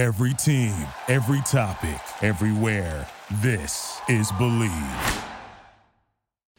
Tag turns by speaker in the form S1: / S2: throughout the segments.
S1: Every team, every topic, everywhere. This is Bleav.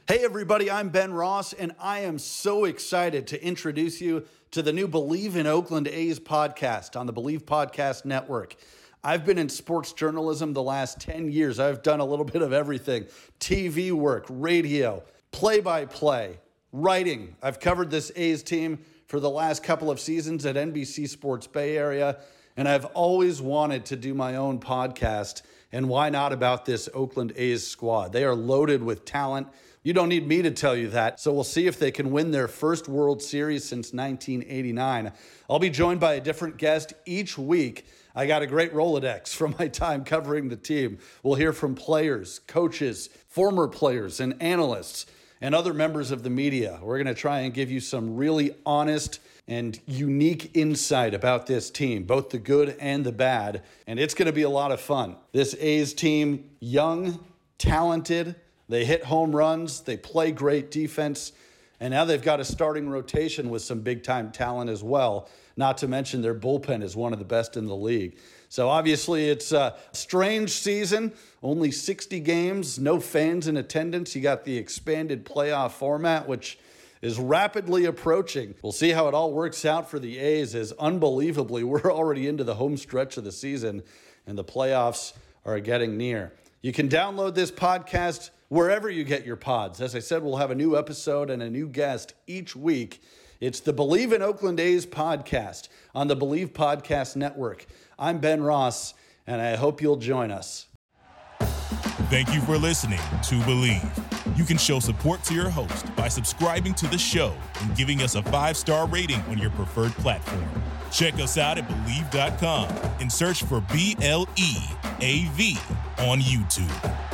S2: Hey, everybody, I'm Ben Ross, and I am so excited to introduce you to the new Bleav in Oakland A's podcast on the Bleav Podcast Network. I've been in sports journalism the last 10 years. I've done a little bit of everything TV work, radio, play by play, writing. I've covered this A's team for the last couple of seasons at NBC Sports Bay Area, and I've always wanted to do my own podcast. And why not about this Oakland A's squad? They are loaded with talent. You don't need me to tell you that. So we'll see if they can win their first World Series since 1989. I'll be joined by a different guest each week. I got a great Rolodex from my time covering the team. We'll hear from players, coaches, former players, and analysts, and other members of the media. We're going to try and give you some really honest and unique insight about this team, both the good and the bad. And it's going to be a lot of fun. This A's team, young, talented, they hit home runs, they play great defense, and now they've got a starting rotation with some big time talent as well. Not to mention their bullpen is one of the best in the league. So obviously, it's a strange season. Only 60 games, no fans in attendance. You got the expanded playoff format, which is rapidly approaching. We'll see how it all works out for the A's as unbelievably we're already into the home stretch of the season and the playoffs are getting near. You can download this podcast wherever you get your pods. As I said, we'll have a new episode and a new guest each week. It's the Bleav in Oakland A's podcast on the Bleav Podcast Network. I'm Ben Ross, and I hope you'll join us.
S1: Thank you for listening to Bleav. You can show support to your host by subscribing to the show and giving us a five star rating on your preferred platform. Check us out at Bleav.com and search for B L E A V on YouTube.